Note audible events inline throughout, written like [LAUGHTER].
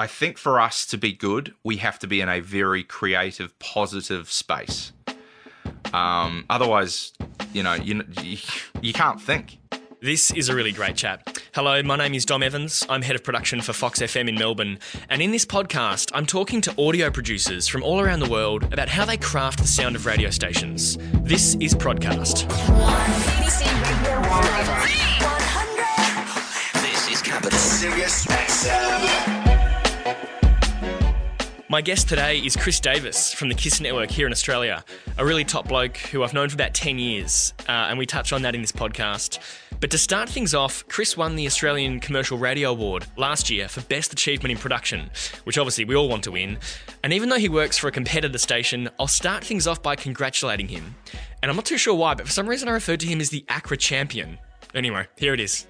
I think for us to be good, we have to be in a very creative, positive space. Um, otherwise, you know, you, you you can't think. This is a really great chat. Hello, my name is Dom Evans. I'm head of production for Fox FM in Melbourne. And in this podcast, I'm talking to audio producers from all around the world about how they craft the sound of radio stations. This is Podcast. This is Capital Sirius XM. My guest today is Chris Davis from the KIIS Network here in Australia, a really top bloke who I've known for about 10 years, uh, and we touch on that in this podcast. But to start things off, Chris won the Australian Commercial Radio Award last year for Best Achievement in Production, which obviously we all want to win. And even though he works for a competitor station, I'll start things off by congratulating him. And I'm not too sure why, but for some reason I referred to him as the ACRA champion. Anyway, here it is.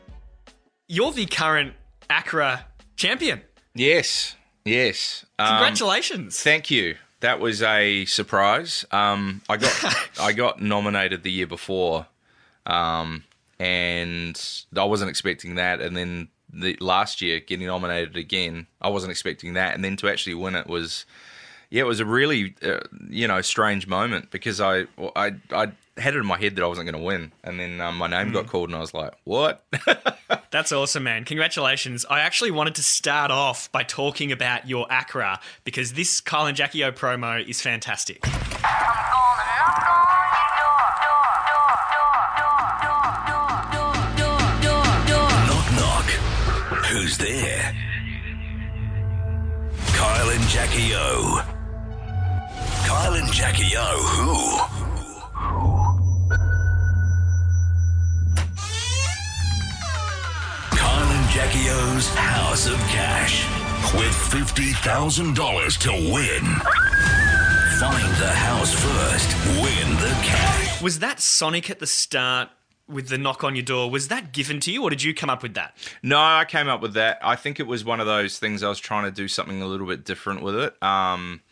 You're the current ACRA champion. Yes, yes. Um, Congratulations. Thank you. That was a surprise. Um, I got [LAUGHS] I got nominated the year before, um, and I wasn't expecting that. And then the last year, getting nominated again, I wasn't expecting that. And then to actually win it was, yeah, it was a really uh, you know strange moment because I I I had it in my head that I wasn't going to win, and then um, my name got called, and I was like, what? [LAUGHS] That's awesome, man. Congratulations. I actually wanted to start off by talking about your Acra because this Kyle and Jackie O promo is fantastic. Knock, knock. Who's there? Kyle and Jackie O. Kyle and Jackie O. Who? Jackie House of Cash. With $50,000 to win. Find the house first. Win the cash. Was that Sonic at the start with the knock on your door? Was that given to you or did you come up with that? No, I came up with that. I think it was one of those things I was trying to do something a little bit different with it. Um,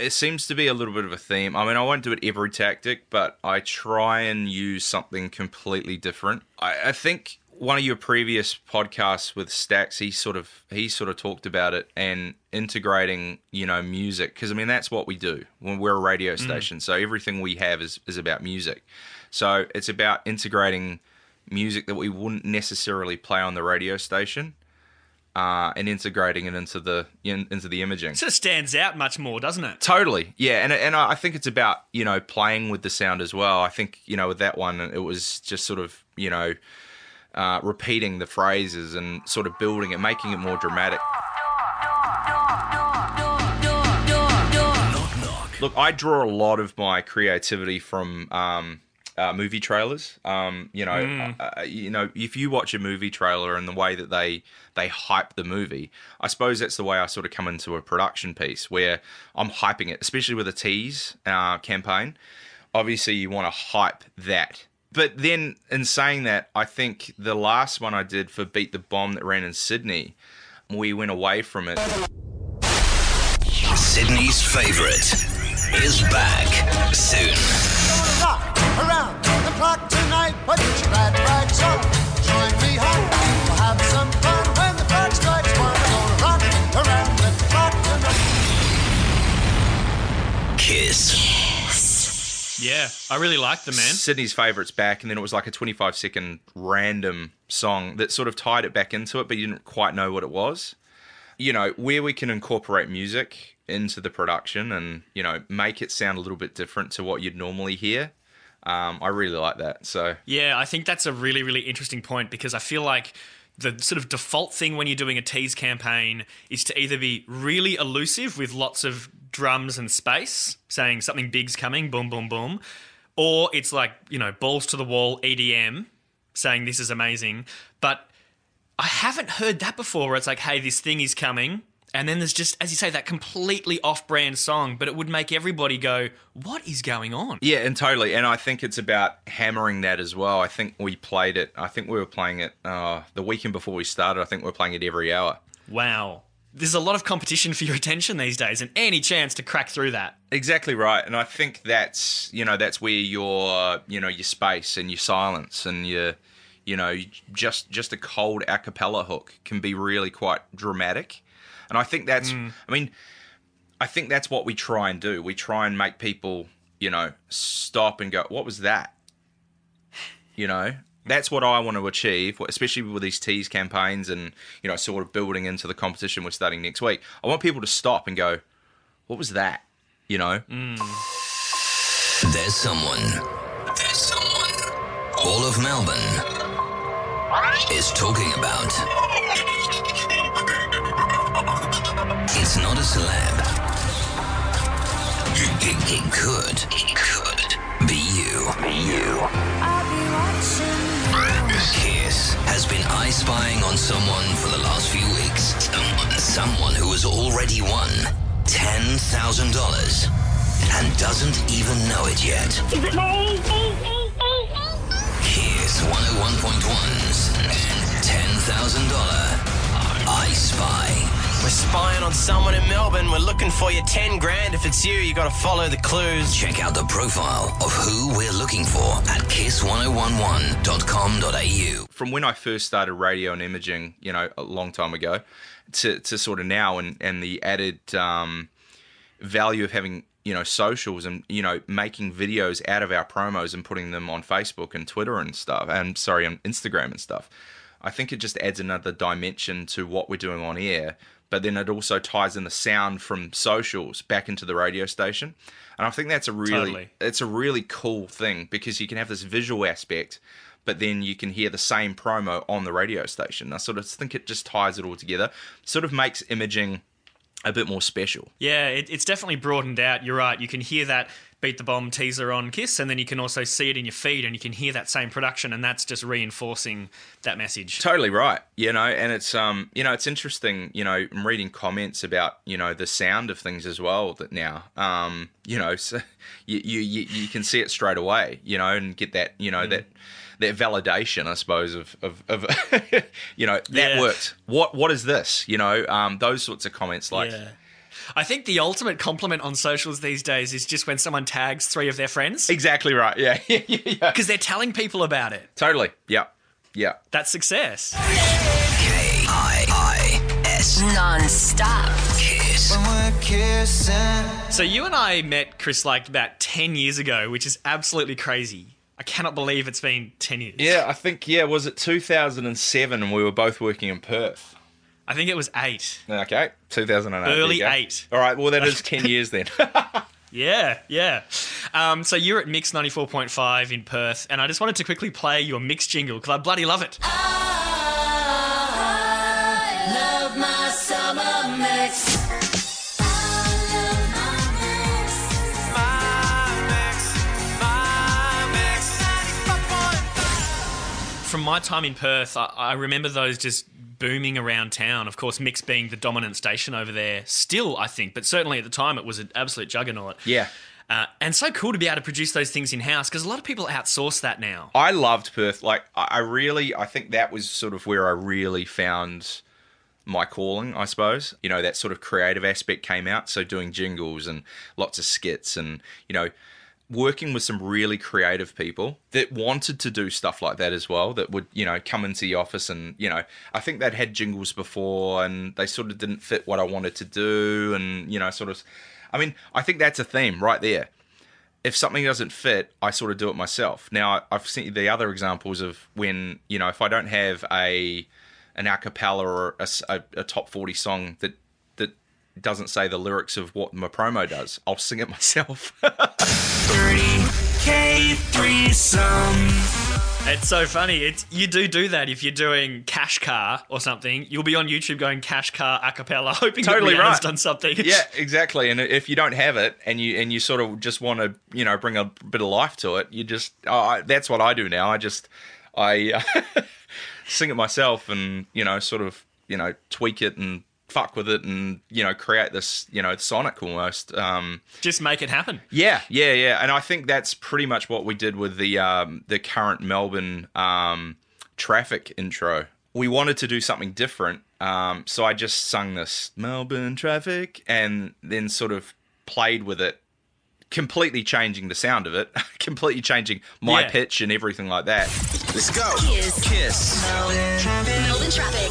It seems to be a little bit of a theme. I mean, I won't do it every tactic, but I try and use something completely different. I, I think one of your previous podcasts with Stacks, he sort of he sort of talked about it and integrating, you know, music because I mean that's what we do when we're a radio station. So everything we have is is about music. So it's about integrating music that we wouldn't necessarily play on the radio station, uh, and integrating it into the in, into the imaging. Sort of stands out much more, doesn't it? Totally, yeah, and and I think it's about you know playing with the sound as well. I think you know with that one, it was just sort of you know uh, repeating the phrases and sort of building it, making it more dramatic. Knock, knock. Look, I draw a lot of my creativity from um, uh, movie trailers. Um, you know, uh, uh, you know, if you watch a movie trailer and the way that they they hype the movie, I suppose that's the way I sort of come into a production piece where I'm hyping it, especially with a tease uh, campaign. Obviously, you want to hype that. But then, in saying that, I think the last one I did for Beat the Bomb that ran in Sydney, we went away from it. Sydney's favorite is back soon. around the clock tonight. Put your rags on. Join me home. We'll have some fun when the clock strikes one. Gonna rock around the clock tonight. Kiss. Yeah, I really like the man. Sydney's favourites back, and then it was like a 25 second random song that sort of tied it back into it, but you didn't quite know what it was. You know, where we can incorporate music into the production and, you know, make it sound a little bit different to what you'd normally hear. Um, I really like that. So, Yeah, I think that's a really, really interesting point because I feel like the sort of default thing when you're doing a tease campaign is to either be really elusive with lots of drums and space, saying something big's coming, boom, boom, boom, or it's like, you know, balls to the wall EDM, saying this is amazing. But I haven't heard that before where it's like, hey, this thing is coming. And then there's just, as you say, that completely off brand song, but it would make everybody go, what is going on? yeah, and totally. And I think it's about hammering that as well. I think we played it, I think we were playing it uh, the weekend before we started. I think we're playing it every hour. Wow. There's a lot of competition for your attention these days, and any chance to crack through that. Exactly right, and I think that's you know that's where your you know your space and your silence and your you know just just a cold a cappella hook can be really quite dramatic. And I think that's, mm. I mean, I think that's what we try and do. We try and make people, you know, stop and go, what was that? You know, that's what I want to achieve, especially with these tease campaigns and, you know, sort of building into the competition we're starting next week. I want people to stop and go, what was that? You know? Mm. There's someone. There's someone. All of Melbourne is talking about. It's not a celeb. It, it, it could. It could be you. Be you. Kiss has been eye spying on someone for the last few weeks. Someone, someone who has already won ten thousand dollars and doesn't even know it yet. Here's 101.1's $10,000 I Spy. We're spying on someone in Melbourne. We're looking for your 10 grand. If it's you, you got to follow the clues. Check out the profile of who we're looking for at kiis1011.com.au. from when I first started radio and imaging, you know, a long time ago, to, to sort of now, and, and the added um, value of having, you know, socials and, you know, making videos out of our promos and putting them on Facebook and Twitter and stuff, and sorry, on Instagram and stuff. I think it just adds another dimension to what we're doing on air, but then it also ties in the sound from socials back into the radio station. And I think that's a really Totally. it's a really cool thing because you can have this visual aspect, but then you can hear the same promo on the radio station. I sort of think it just ties it all together. Sort of makes imaging a bit more special. Yeah, it, it's definitely broadened out. You're right. You can hear that Beat the Bomb teaser on KIIS, and then you can also see it in your feed, and you can hear that same production, and that's just reinforcing that message. Totally right. You know, and it's um, you know, it's interesting. You know, I'm reading comments about you know the sound of things as well. That now, um, you know, [LAUGHS] so you you you, you can see it straight away. You know, and get that you know that that validation, I suppose, of of, of [LAUGHS] you know that Yeah. worked. What what is this? You know, um, those sorts of comments like. Yeah. I think the ultimate compliment on socials these days is just when someone tags three of their friends Exactly right. Yeah, yeah, [LAUGHS] yeah, yeah. because they're telling people about it. Totally. Yeah, yeah. That's success. K I I S. Non-stop. Kiss. So you and I met Chris like about 10 years ago, which is absolutely crazy. I cannot believe it's been 10 years. Yeah, I think yeah. Was it 2007, and we were both working in Perth. I think it was 8. Okay, 2008. Early eight. All right, well that is [LAUGHS] 10 years then. [LAUGHS] Yeah, yeah. Um, so you're at Mix 94.5 in Perth, and I just wanted to quickly play your Mix jingle because I bloody love it. My time in Perth, I, I remember those just booming around town. Of course, Mix being the dominant station over there, still, I think, but certainly at the time it was an absolute juggernaut. yeah. Uh, and so cool to be able to produce those things in house because a lot of people outsource that now. I loved Perth. Like I I really, I think that was sort of where I really found my calling, I suppose. You know, that sort of creative aspect came out. So doing jingles and lots of skits and, you know, working with some really creative people that wanted to do stuff like that as well, that would, you know, come into the office and, you know, I think they'd had jingles before and they sort of didn't fit what I wanted to do and, you know, sort of I mean, I think that's a theme right there if something doesn't fit, I sort of do it myself. Now, I've seen the other examples of when you know if I don't have a an a cappella or a top forty song that that doesn't say the lyrics of what my promo does, I'll sing it [LAUGHS] myself. [LAUGHS] 30k threesome. It's so funny. It's you do do that if you're doing Cash Car or something. You'll be on YouTube going Cash Car a cappella, [LAUGHS] hoping Totally that Rihanna's right. done something. yeah, [LAUGHS] exactly. And if you don't have it, and you and you sort of just want to, you know, bring a bit of life to it, you just oh, I, that's what I do now. I just I uh, [LAUGHS] sing it myself, and you know, sort of you know, tweak it and fuck with it, and you know, create this you know, sonic almost. Um, Just make it happen. yeah, yeah, yeah. And I think that's pretty much what we did with the um, the current Melbourne um, traffic intro. We wanted to do something different, um, so I just sung this Melbourne traffic, and then sort of played with it, completely changing the sound of it, [LAUGHS] completely changing my Yeah. pitch and everything like that. Let's go. Kiss. Kiss. Melbourne traffic.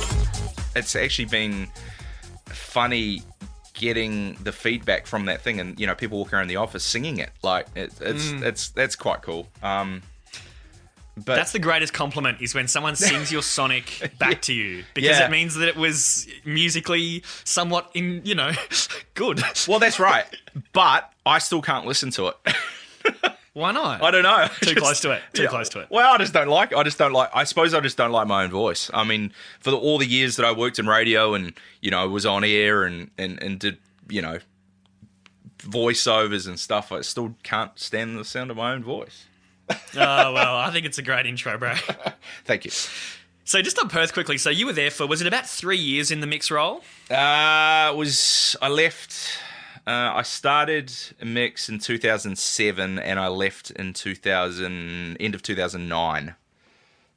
It's actually been funny getting the feedback from that thing, and you know, people walk around the office singing it. Like it, it's Mm. it's that's quite cool. Um, but That's the greatest compliment is when someone sings your Sonic [LAUGHS] back to you because Yeah. it means that it was musically somewhat in, you know, [LAUGHS] good. well, that's right. [LAUGHS] But I still can't listen to it. Why not? I don't know. Too [LAUGHS] close to it. Too close to it. Well, I just don't like. it. I just don't like. I suppose I just don't like my own voice. I mean, for the, all the years that I worked in radio and you know was on air and and and did you know voiceovers and stuff, I still can't stand the sound of my own voice. [LAUGHS] Oh, well, I think it's a great intro, bro. [LAUGHS] Thank you. So just on Perth quickly. So you were there for, was it about three years in the mix role? Uh, it was I left. Uh, I started mix in 2007 and I left in 2000 end of 2009.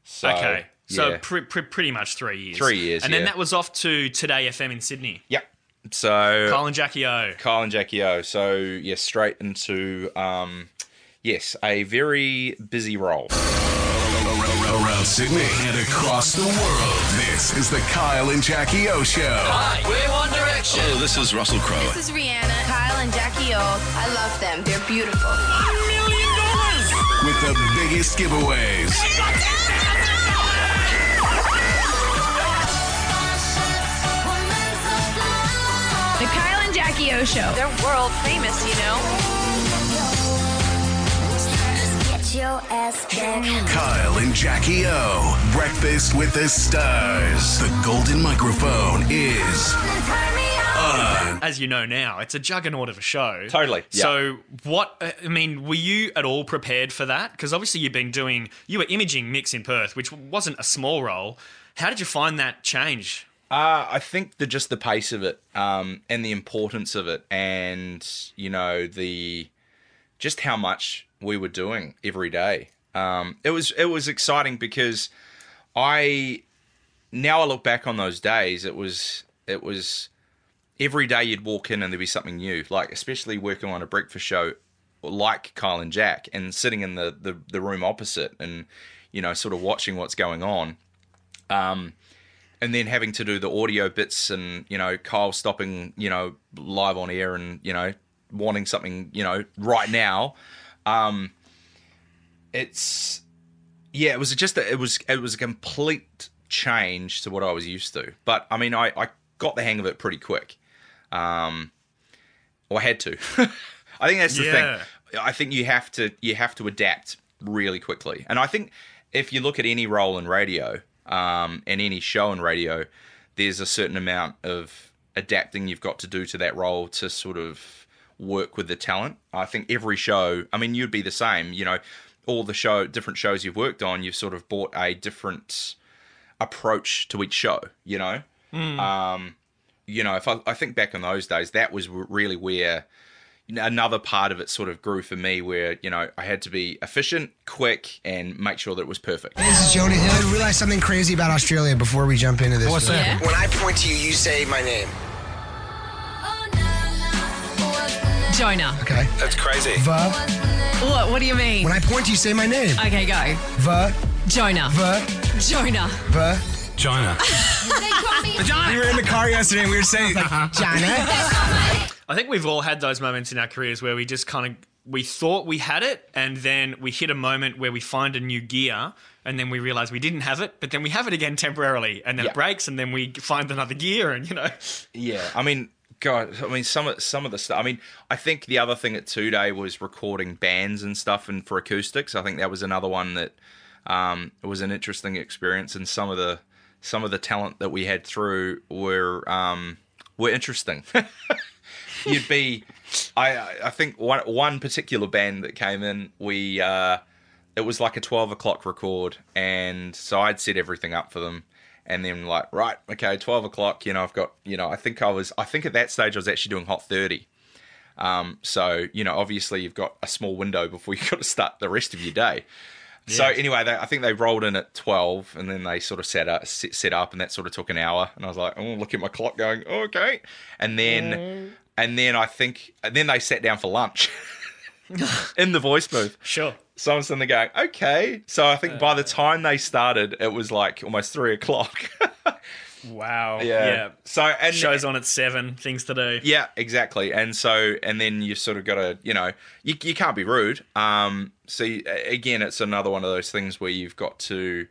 So, Okay. So yeah. pre- pre- pretty much three years. Three years, And then that was off to 2Day FM in Sydney. Yep. So Kyle and Jackie O. Kyle and Jackie O. So yes, straight into um, yes, a very busy role. Around Sydney and across the world, this is the Kyle and Jackie O Show. Hi, we're One Direction. This is Russell Crowe. This is Rihanna, Kyle, and Jackie O. I love them. They're beautiful. A million dollars! with the biggest giveaways. The Kyle and Jackie O Show. They're world famous, you know. Get your ass back. Kyle and Jackie O. Breakfast with the Stars. The golden microphone is on. [LAUGHS] As you know now, it's a juggernaut of a show. Totally, yeah. So what, uh, I mean, were you at all prepared for that? Because obviously you've been doing, you were imaging mix in Perth, which wasn't a small role. How did you find that change? Uh, I think the just the pace of it, um, and the importance of it, and you know the just how much we were doing every day. Um, it was it was exciting because I now I look back on those days. It was it was every day you'd walk in and there'd be something new. Like especially working on a breakfast show like Kyle and Jack, and sitting in the the, the room opposite, and you know sort of watching what's going on. Um, and then having to do the audio bits and you know Kyle stopping you know live on air and you know wanting something you know right now um it's yeah it was just a, it was it was a complete change to what I was used to but I mean I I got the hang of it pretty quick um or had to [LAUGHS] I think that's the Yeah. thing I think you have to you have to adapt really quickly and I think if you look at any role in radio um, and any show in radio, there's a certain amount of adapting you've got to do to that role to sort of work with the talent. I think every show, I mean, you'd be the same. You know, all the show, different shows you've worked on, you've sort of bought a different approach to each show. You know, um, you know, if I, I think back on those days, that was really where another part of it sort of grew for me where you know i had to be efficient quick and make sure that it was perfect This is Jody Hill. I realized something crazy about Australia before we jump into this. What's that? When I point to you, you say my name. Jonah. Okay. That's crazy. Va. What? What do you mean? When I point to you, say my name. Okay, go. Va. Jonah. Va. Jonah. Va. China. We were in the car yesterday and we were saying like Jana. I think we've all had those moments in our careers where we just kind of we thought we had it, and then we hit a moment where we find a new gear, and then we realize we didn't have it, but then we have it again temporarily, and then Yeah. it breaks, and then we find another gear, and you know, yeah i mean god i mean some of some of the stuff i mean i think the other thing at 2Day was recording bands and stuff and for acoustics i think that was another one that um it was an interesting experience and some of the some of the talent that we had through were um were interesting. [LAUGHS] You'd be I I think one one particular band that came in we uh it was like a 12 o'clock record and so I'd set everything up for them and then like right okay 12 o'clock you know I've got you know I think I was I think at that stage I was actually doing hot 30 um so you know obviously you've got a small window before [LAUGHS] you've got to start the rest of your day so anyway, they, I think they rolled in at twelve, and then they sort of set up, set, set up, and that sort of took an hour. And I was like, oh, look at my clock, going, okay. And then, and then I think, and then they sat down for lunch [LAUGHS] [LAUGHS] in the voice booth. sure. So I'm sitting there going, okay. So I think by the time they started, it was like almost three o'clock. [LAUGHS] Wow. Yeah. Yeah. So and Shows on at seven. Things to do. Yeah, exactly. And so, and then you sort of got to, you know, you, you can't be rude. Um, so again, it's another one of those things where you've got to,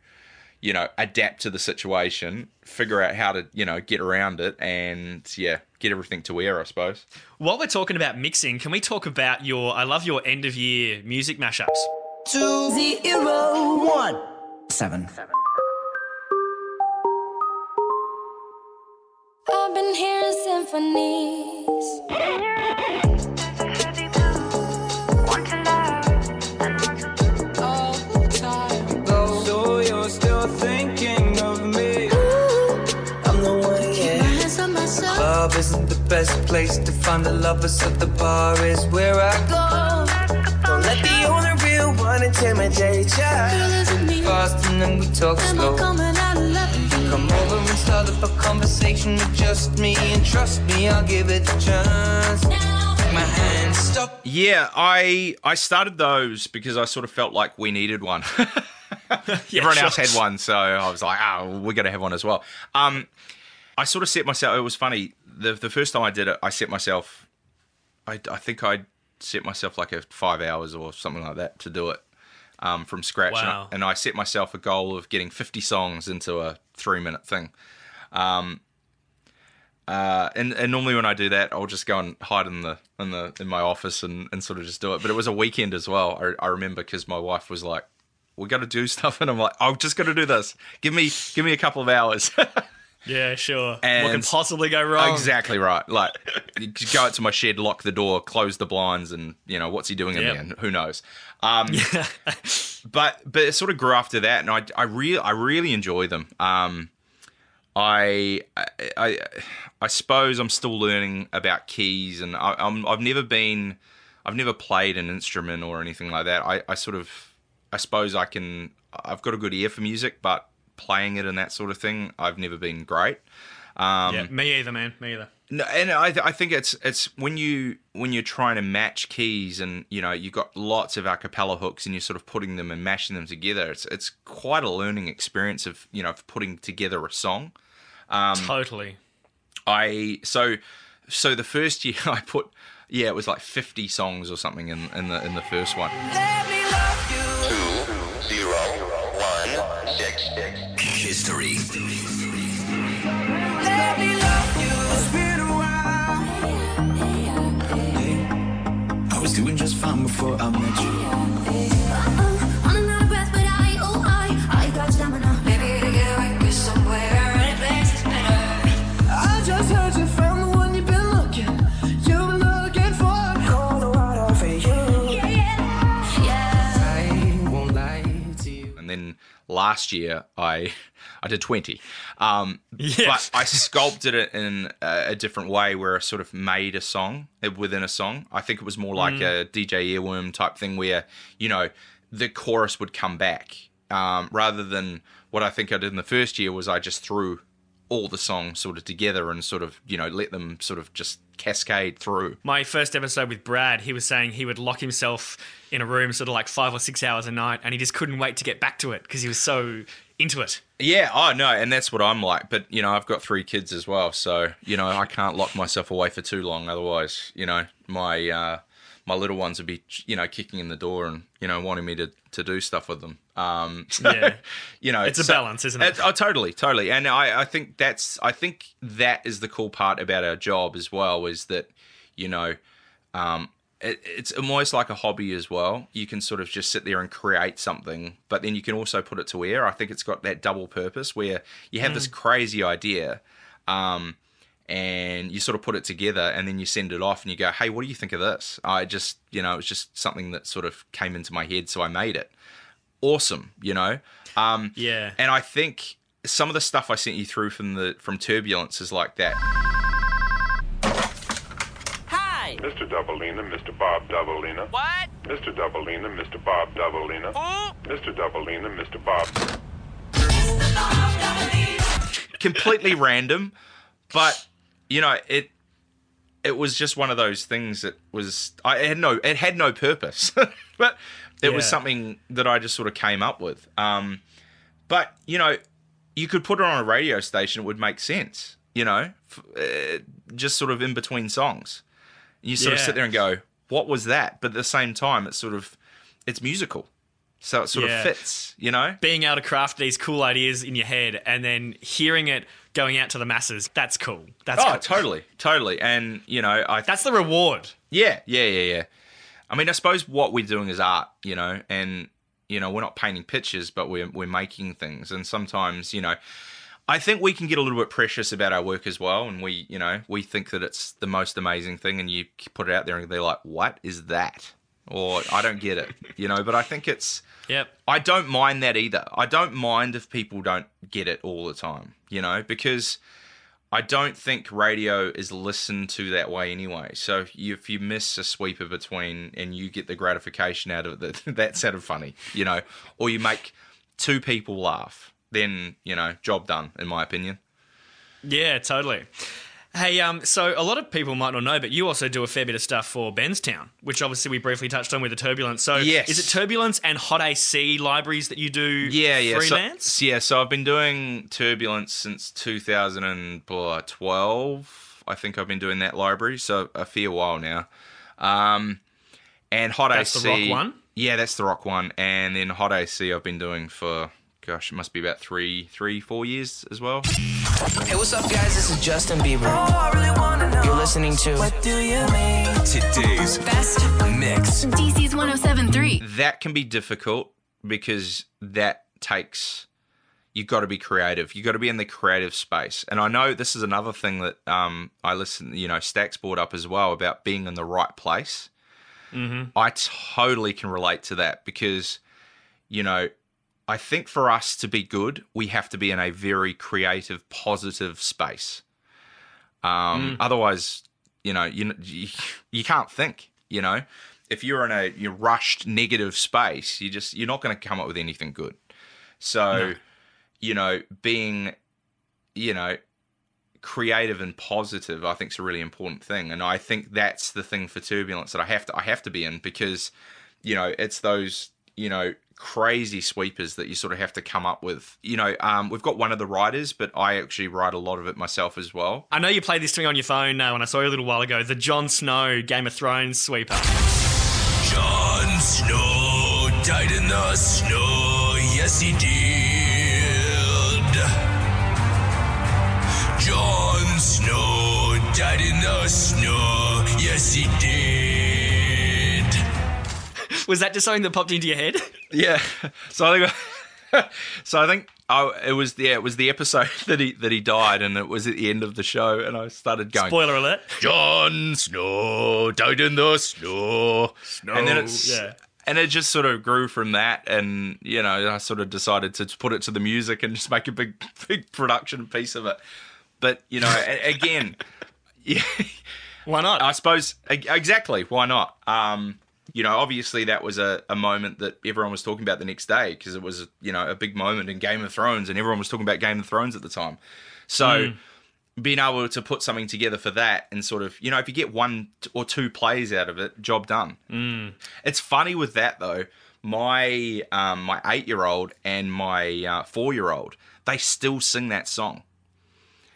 you know, adapt to the situation, figure out how to, you know, get around it, and yeah, get everything to air, I suppose. While we're talking about mixing, can we talk about your? I love your end of year music mashups. Two zero one seven. I've been hearing symphonies. Best place to find the lovers, so the bar is where I go. Don't let the only real one intimidate Girl, ya. is? Fast and then we talk slow. coming out of left field? Come over and start up a conversation with just me, and trust me, I'll give it a chance. Take my hand, stop. Yeah, I I started those because I sort of felt like we needed one. [LAUGHS] Yeah, Everyone sure. else had one, so I was like, oh, we're gonna have one as well. Um, I sort of set myself. It was funny. The the first time I did it, I set myself. I, I think I set myself like a five hours or something like that to do it um, from scratch, and I- Wow. and I set myself a goal of getting fifty songs into a three minute thing. Um, uh, and, and normally when I do that, I'll just go and hide in the in the in my office and, and sort of just do it. But it was a weekend as well. I, I remember because my wife was like, "We got to do [LAUGHS] stuff," and I'm like, "I'm just going to do this. Give me give me a couple of hours." [LAUGHS] Yeah, sure. what can possibly go wrong? exactly right. Like, you [LAUGHS] go out to my shed, lock the door, close the blinds, and you know what's he doing in Yep. there? And who knows? Um, [LAUGHS] but but it sort of grew after that, and I I really I really enjoy them. Um, I, I I suppose I'm still learning about keys, and I, I'm I've never been I've never played an instrument or anything like that. I, I sort of I suppose I can I've got a good ear for music, but playing it and that sort of thing, I've never been great. Um, yeah, me either, man. Me either. no, and I, I think it's it's when you when you're trying to match keys and you know you've got lots of a cappella hooks and you're sort of putting them and mashing them together. It's it's quite a learning experience of you know of putting together a song. Um, totally. I so so the first year [LAUGHS] I put yeah it was like 50 songs or something in in the in the first one. While. I was doing just fine before I met you. Last year I [LAUGHS] I did 20 um Yes. but I [LAUGHS] sculpted it in a, a different way where I sort of made a song within a song. I think it was more like a DJ Earworm type thing where you know the chorus would come back. Um, rather than what I think I did in the first year was I just threw all the songs sort of together and sort of you know let them sort of just cascade through My first episode with Brad, he was saying he would lock himself in a room sort of like five or six hours a night, and he just couldn't wait to get back to it because he was so into it. Yeah, oh no, and that's what I'm like. But you know, I've got three kids as well, so you know, I can't lock myself away for too long. Otherwise, you know, my uh, my little ones would be, you know, kicking in the door and you know, wanting me to to do stuff with them. Um, so, Yeah. [LAUGHS] you know, It's a balance, isn't it? oh, totally, totally. And I, I think that's, I think that is the cool part about our job as well, is that, you know, um, it, it's almost like a hobby as well. You can sort of just sit there and create something, but then you can also put it to air. I think it's got that double purpose where you have this crazy idea, um, and you sort of put it together, and then you send it off, and you go, "Hey, what do you think of this?" I just, you know, it's just something that sort of came into my head, so I made it. Awesome, you know. Um, Yeah. and I think some of the stuff I sent you through from the from Turbulence is like that. Hi. Mr. Doubleina, Mr. Bob Doubleina. What? Mr. Doubleina, Mr. Bob Doubleina. Who? Mr. Doubleina, Mr. Bob. completely random, but you know it. It was just one of those things that was I had no it had no purpose, [LAUGHS] but it was something that I just sort of came up with. Um, but you know, you could put it on a radio station; it would make sense. You know, f- uh, just sort of in between songs, you sort of sit there and go, "What was that?" But at the same time, it's sort of it's musical, so it sort Yeah. of fits. You know, Being able to craft these cool ideas in your head and then hearing it going out to the masses, that's cool. That's oh, cool. totally, totally. And you know, I That's the reward. Yeah, yeah, yeah, yeah. I mean, I suppose what we're doing is art, you know, and you know, we're not painting pictures, but we're we're making things, and sometimes, you know, I think we can get a little bit precious about our work as well, and we, you know, we think that it's the most amazing thing, and you put it out there, and they're like, "What is that?" Or I don't get it, you know. But I think it's Yep. I don't mind that either. I don't mind if people don't get it all the time, you know, because I don't think radio is listened to that way anyway. So if you, if you miss a sweeper between and you get the gratification out of it, [LAUGHS] that that sounded funny, you know, or you make two people laugh, then, you know, job done, in my opinion. Yeah, totally. Hey, um, so a lot of people might not know, but you also do a fair bit of stuff for Benztown, which obviously we briefly touched on with the Turbulence. So, Yes. is it Turbulence and Hot AC libraries that you do Yeah, yeah. freelance? So, yeah, so I've been doing Turbulence since 2012. I think I've been doing that library, so a fair while now. Um, and Hot That's AC. the rock one? Yeah, that's the rock one. And then Hot AC, I've been doing for, gosh, it must be about three, three, four years as well. Hey, what's up, guys? This is Justin Bieber. You're listening to What Do You Mean? Today's Best mix. DC's 1073. that can be difficult because that takes you've got to be creative you've got to be in the creative space and i know this is another thing that um, i listen you know stacks brought up as well about being in the right place mm-hmm. i totally can relate to that because you know i think for us to be good we have to be in a very creative positive space. Um, otherwise you know you, you you can't think you know? If you're in a you rushed negative space you just you're not going to come up with anything good. So you know being you know creative and positive i think is a really important thing. And i think that's the thing for turbulence that i have to i have to be in because you know it's those you know crazy sweepers that you sort of have to come up with you know um, we've got one of the writers but i actually write a lot of it myself as well I know you played this to me on your phone uh, when I saw you a little while ago. The Jon Snow Game of Thrones sweeper. Jon Snow died in the snow. Yes, he did. Jon Snow died in the snow. Yes, he did. Was that just something that popped into your head? [LAUGHS] Yeah. So I think. [LAUGHS] so I think oh, it was yeah, it was the episode [LAUGHS] that he that he died, and it was at the end of the show, and I started going. Spoiler alert. Jon Snow died in the snow. Snow. and then it's yeah. and it just sort of grew from that, and you know I sort of decided to put it to the music and just make a big big production piece of it. But you know, again, yeah, Why not? I suppose exactly. Why not? Um, you know, obviously that was a, a moment that everyone was talking about the next day because it was you know a big moment in Game of Thrones, and everyone was talking about Game of Thrones at the time. So being able to put something together for that and sort of you know if you get one or two plays out of it, job done. Mm. It's funny with that though. My um, my eight year old and my uh, four year old they still sing that song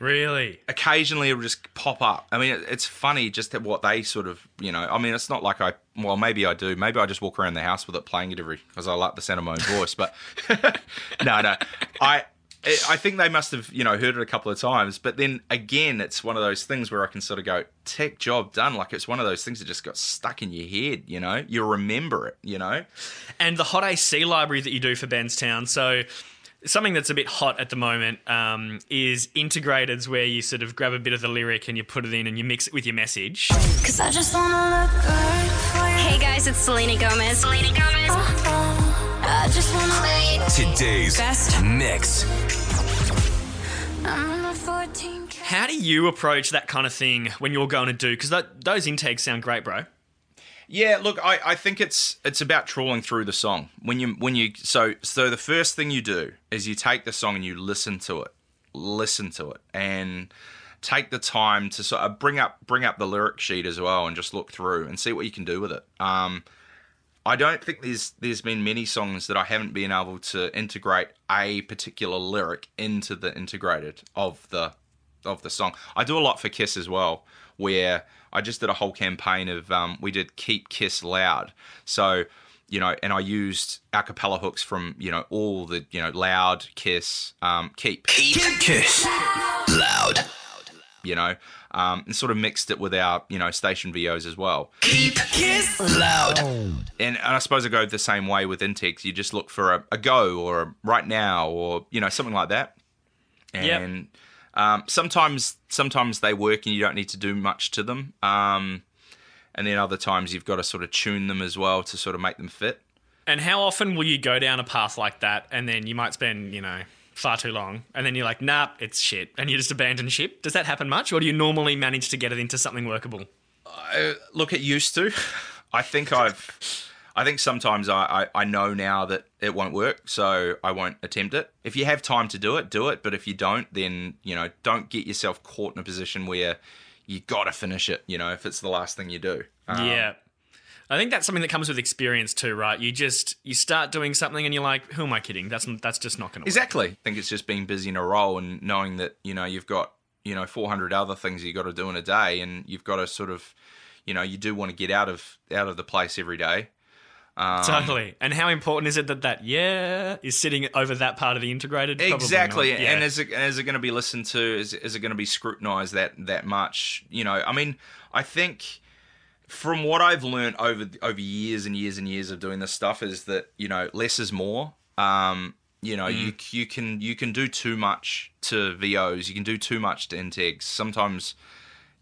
really? occasionally it'll just pop up. I mean, it's funny just that what they sort of, you know, I mean, it's not like I, well, maybe I do. Maybe I just walk around the house with it playing it every, because I like the sound of my own voice. But [LAUGHS] no, no. I, I think they must have, you know, heard it a couple of times. But then again, it's one of those things where I can sort of go, tech job done. Like it's one of those things that just got stuck in your head, you know? You remember it, you know? And the Hot AC library that you do for Benztown. So something that's a bit hot at the moment um, is integrateds where you sort of grab a bit of the lyric and you put it in and you mix it with your message. Cause I just wanna look good for you. Hey guys, it's Selena Gomez. Selena Gomez. I just wanna lay Today's Best. mix. I'm on a 14. How do you approach that kind of thing when you're going to do? Because those integs sound great, bro. Yeah, look, I, I think it's it's about trawling through the song. When you when you so so the first thing you do is you take the song and you listen to it, listen to it, and take the time to sort of bring up bring up the lyric sheet as well and just look through and see what you can do with it. Um, I don't think there's there's been many songs that I haven't been able to integrate a particular lyric into the integrated of the of the song. I do a lot for KIIS as well, where I just did a whole campaign of um, we did keep Kiss loud. So you know, and I used a cappella hooks from you know all the you know loud Kiss, um, keep Keep Kiss loud. you know, um, and sort of mixed it with our you know station VOs as well. Keep Kiss loud. And, and I suppose I go the same way with integs. You just look for a, a go or a right now or you know something like that. Yep. Um, sometimes sometimes they work and you don't need to do much to them. Um, and then other times you've got to sort of tune them as well to sort of make them fit. And how often will you go down a path like that and then you might spend, you know, far too long and then you're like, nah, it's shit. And you just abandon ship? Does that happen much? Or do you normally manage to get it into something workable? I, look, it used to. [LAUGHS] I think I've. I think sometimes I, I, I know now that it won't work, so I won't attempt it. If you have time to do it, do it. But if you don't, then you know, don't get yourself caught in a position where you got to finish it. You know, if it's the last thing you do. Um, yeah. I think that's something that comes with experience too, right? You just you start doing something and you're like, who am I kidding? That's that's just not going to work. Exactly. I think it's just being busy in a role and knowing that you know you've got you know 400 other things you got to do in a day, and you've got to sort of, you know, you do want to get out of out of the place every day. Um, Totally. And how important is it that that yeah is sitting over that part of the integrated? Probably Exactly. Yeah. and is it is it going to be listened to? Is is it going to be scrutinized that that much? You know, I mean, I think from what I've learned over over years and years and years of doing this stuff is that you know less is more. Um, you know, you you can you can do too much to VOs. You can do too much to integs. Sometimes,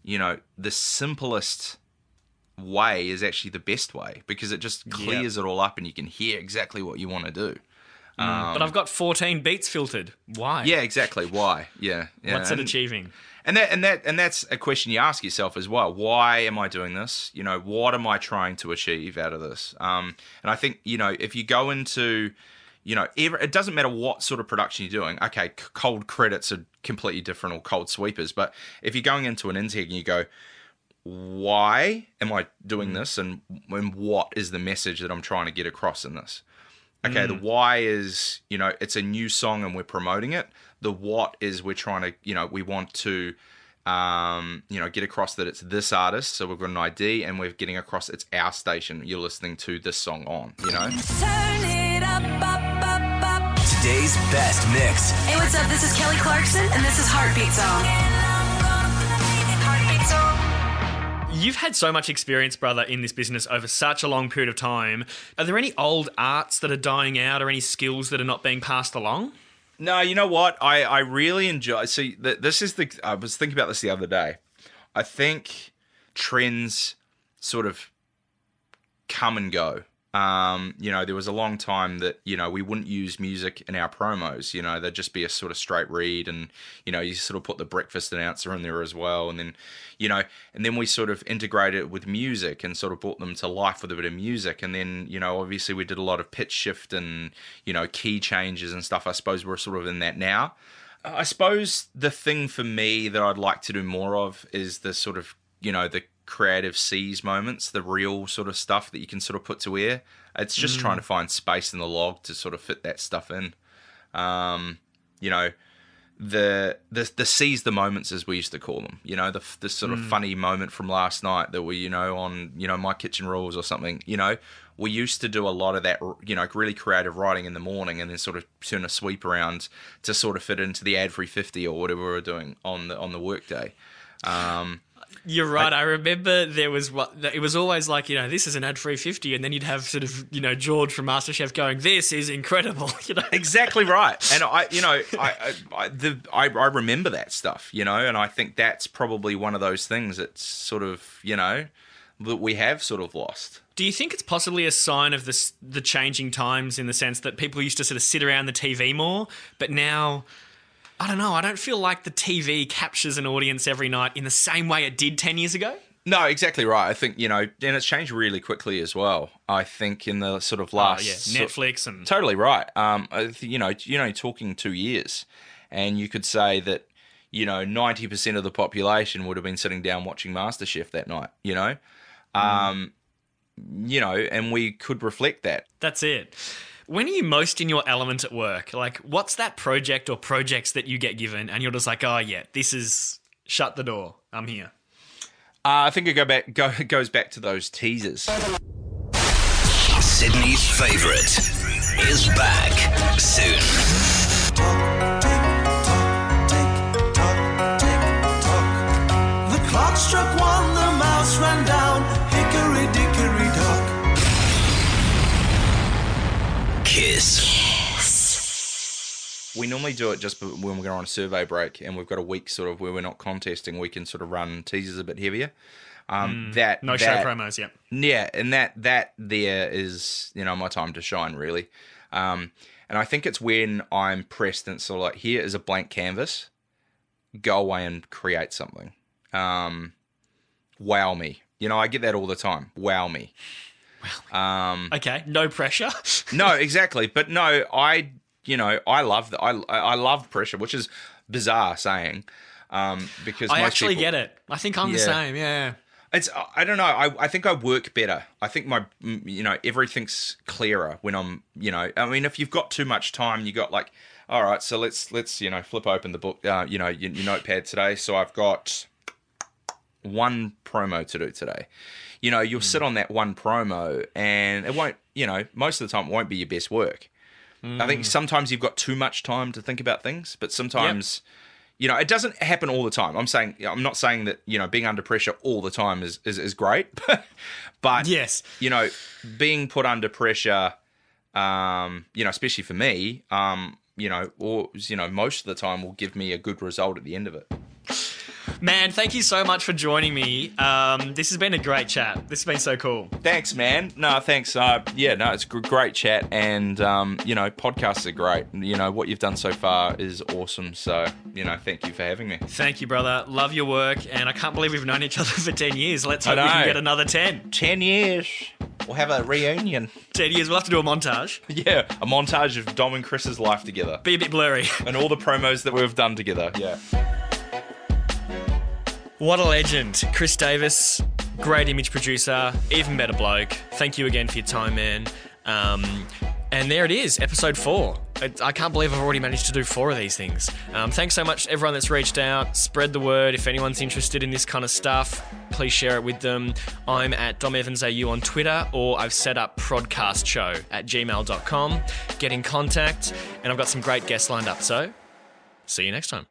you know, the simplest way is actually the best way because it just clears it all up and you can hear exactly what you want to do. Um, but I've got 14 beats filtered. Why? yeah, exactly. Why? Yeah. yeah. What's it achieving? and that and that and that's a question you ask yourself as well. Why am I doing this? You know, what am I trying to achieve out of this? Um, and I think you know if you go into you know, every, it doesn't matter what sort of production you're doing. Okay, cold credits are completely different, or cold sweepers. But if you're going into an integ and you go, why am I doing this, and and what is the message that I'm trying to get across in this? Okay, the why is you know it's a new song and we're promoting it. The what is we're trying to you know we want to um, you know get across that it's this artist, so we've got an ID and we're getting across it's our station. You're listening to this song on, you know. Turn it up, up, up, up. Today's best mix. Hey, what's up? This is Kelly Clarkson, and this is Heartbeat Song. You've had so much experience, brother, in this business over such a long period of time. Are there any old arts that are dying out or any skills that are not being passed along? No, you know what? I, I really enjoy. See, th- this is the. I was thinking about this the other day. I think trends sort of come and go. Um, you know, there was a long time that you know we wouldn't use music in our promos. You know, there'd just be a sort of straight read, and you know, you sort of put the breakfast announcer in there as well, and then, you know, and then we sort of integrated it with music and sort of brought them to life with a bit of music, and then you know, obviously we did a lot of pitch shift and you know key changes and stuff. I suppose we're sort of in that now. I suppose the thing for me that I'd like to do more of is the sort of, you know, the creative seize moments, the real sort of stuff that you can sort of put to air. It's just trying to find space in the log to sort of fit that stuff in. Um, you know, the the the seize the moments as we used to call them. You know, the the sort of funny moment from last night that we, you know, on you know my kitchen rules or something. You know, we used to do a lot of that. You know, really creative writing in the morning, and then sort of turn a sweep around to sort of fit into the ad free fifty or whatever we were doing on the on the workday. Um, You're right. I, remember there was what it was always like, you know, this is an ad free 50, and then you'd have sort of, you know, George from MasterChef going, this is incredible, [LAUGHS] you know. exactly right. [LAUGHS] And I, you know, I, I, I, the, I, I remember that stuff, you know, and I think that's probably one of those things that's sort of, you know, that we have sort of lost. Do you think it's possibly a sign of this, the changing times in the sense that people used to sort of sit around the TV more, but now, I don't know, I don't feel like the TV captures an audience every night in the same way it did 10 years ago? No, exactly right. I think you know, and it's changed really quickly as well. I think in the sort of last, oh, yeah, Netflix and. totally right. Um, you know, you know, talking two years, and you could say that you know ninety percent of the population would have been sitting down watching MasterChef that night. You know, um, you know, and we could reflect that. That's it. When are you most in your element at work? Like, what's that project or projects that you get given, and you're just like, oh yeah, this is shut the door. I'm here. Uh, I think it go back go, [LAUGHS] goes back to those teasers. Sydney's favourite is back soon. We normally do it just when we're on a survey break and we've got a week sort of where we're not contesting. We can sort of run teasers a bit heavier. Um, that No show promos yet. Yeah, and that that there is you know my time to shine really, um, and I think it's when I'm pressed and sort of like here is a blank canvas, go away and create something, um, wow me. You know I get that all the time. Wow me. Um, Okay, no pressure. [LAUGHS] no, exactly. But no, I you know I love that. I I love pressure, which is bizarre saying, um, because I actually people- get it. I think I'm the same. Yeah. It's I don't know. I, I think I work better. I think my mm, you know everything's clearer when I'm you know. I mean, if you've got too much time, you got like, all right, so let's let's you know flip open the book, uh, you know, your, your notepad today. So I've got one promo to do today. You know, you'll sit on that one promo, and it won't. You know, most of the time it won't be your best work. I think sometimes you've got too much time to think about things, but sometimes you know, it doesn't happen all the time. I'm saying, I'm not saying that you know being under pressure all the time is is, is great, [LAUGHS] but Yes. you know, being put under pressure, um, you know, especially for me, um, you know, or you know, most of the time will give me a good result at the end of it. Man, thank you so much for joining me. Um, this has been a great chat. This has been so cool. Thanks, man. No, thanks. Uh, yeah, no, it's a great chat, and um, you know, podcasts are great. You know, what you've done so far is awesome. So, you know, thank you for having me. Thank you, brother. Love your work, and I can't believe we've known each other [LAUGHS] for 10 years. Let's hope we can get another 10. Ten years. We'll have a reunion. 10 years. We'll have to do a montage. [LAUGHS] Yeah, a montage of Dom and Chris's life together. Be a bit blurry. And all the promos that we've done together. Yeah. What a legend. Chris Davis, great image producer, even better bloke. Thank you again for your time, man. Um, and there it is, episode four. I, I can't believe I've already managed to do four of these things. Um, thanks so much everyone that's reached out. Spread the word. If anyone's interested in this kind of stuff, please share it with them. I'm at Dom Evans AU on Twitter, or I've set up prodcastshow at gmail.com. Get in contact, and I've got some great guests lined up. So, see you next time.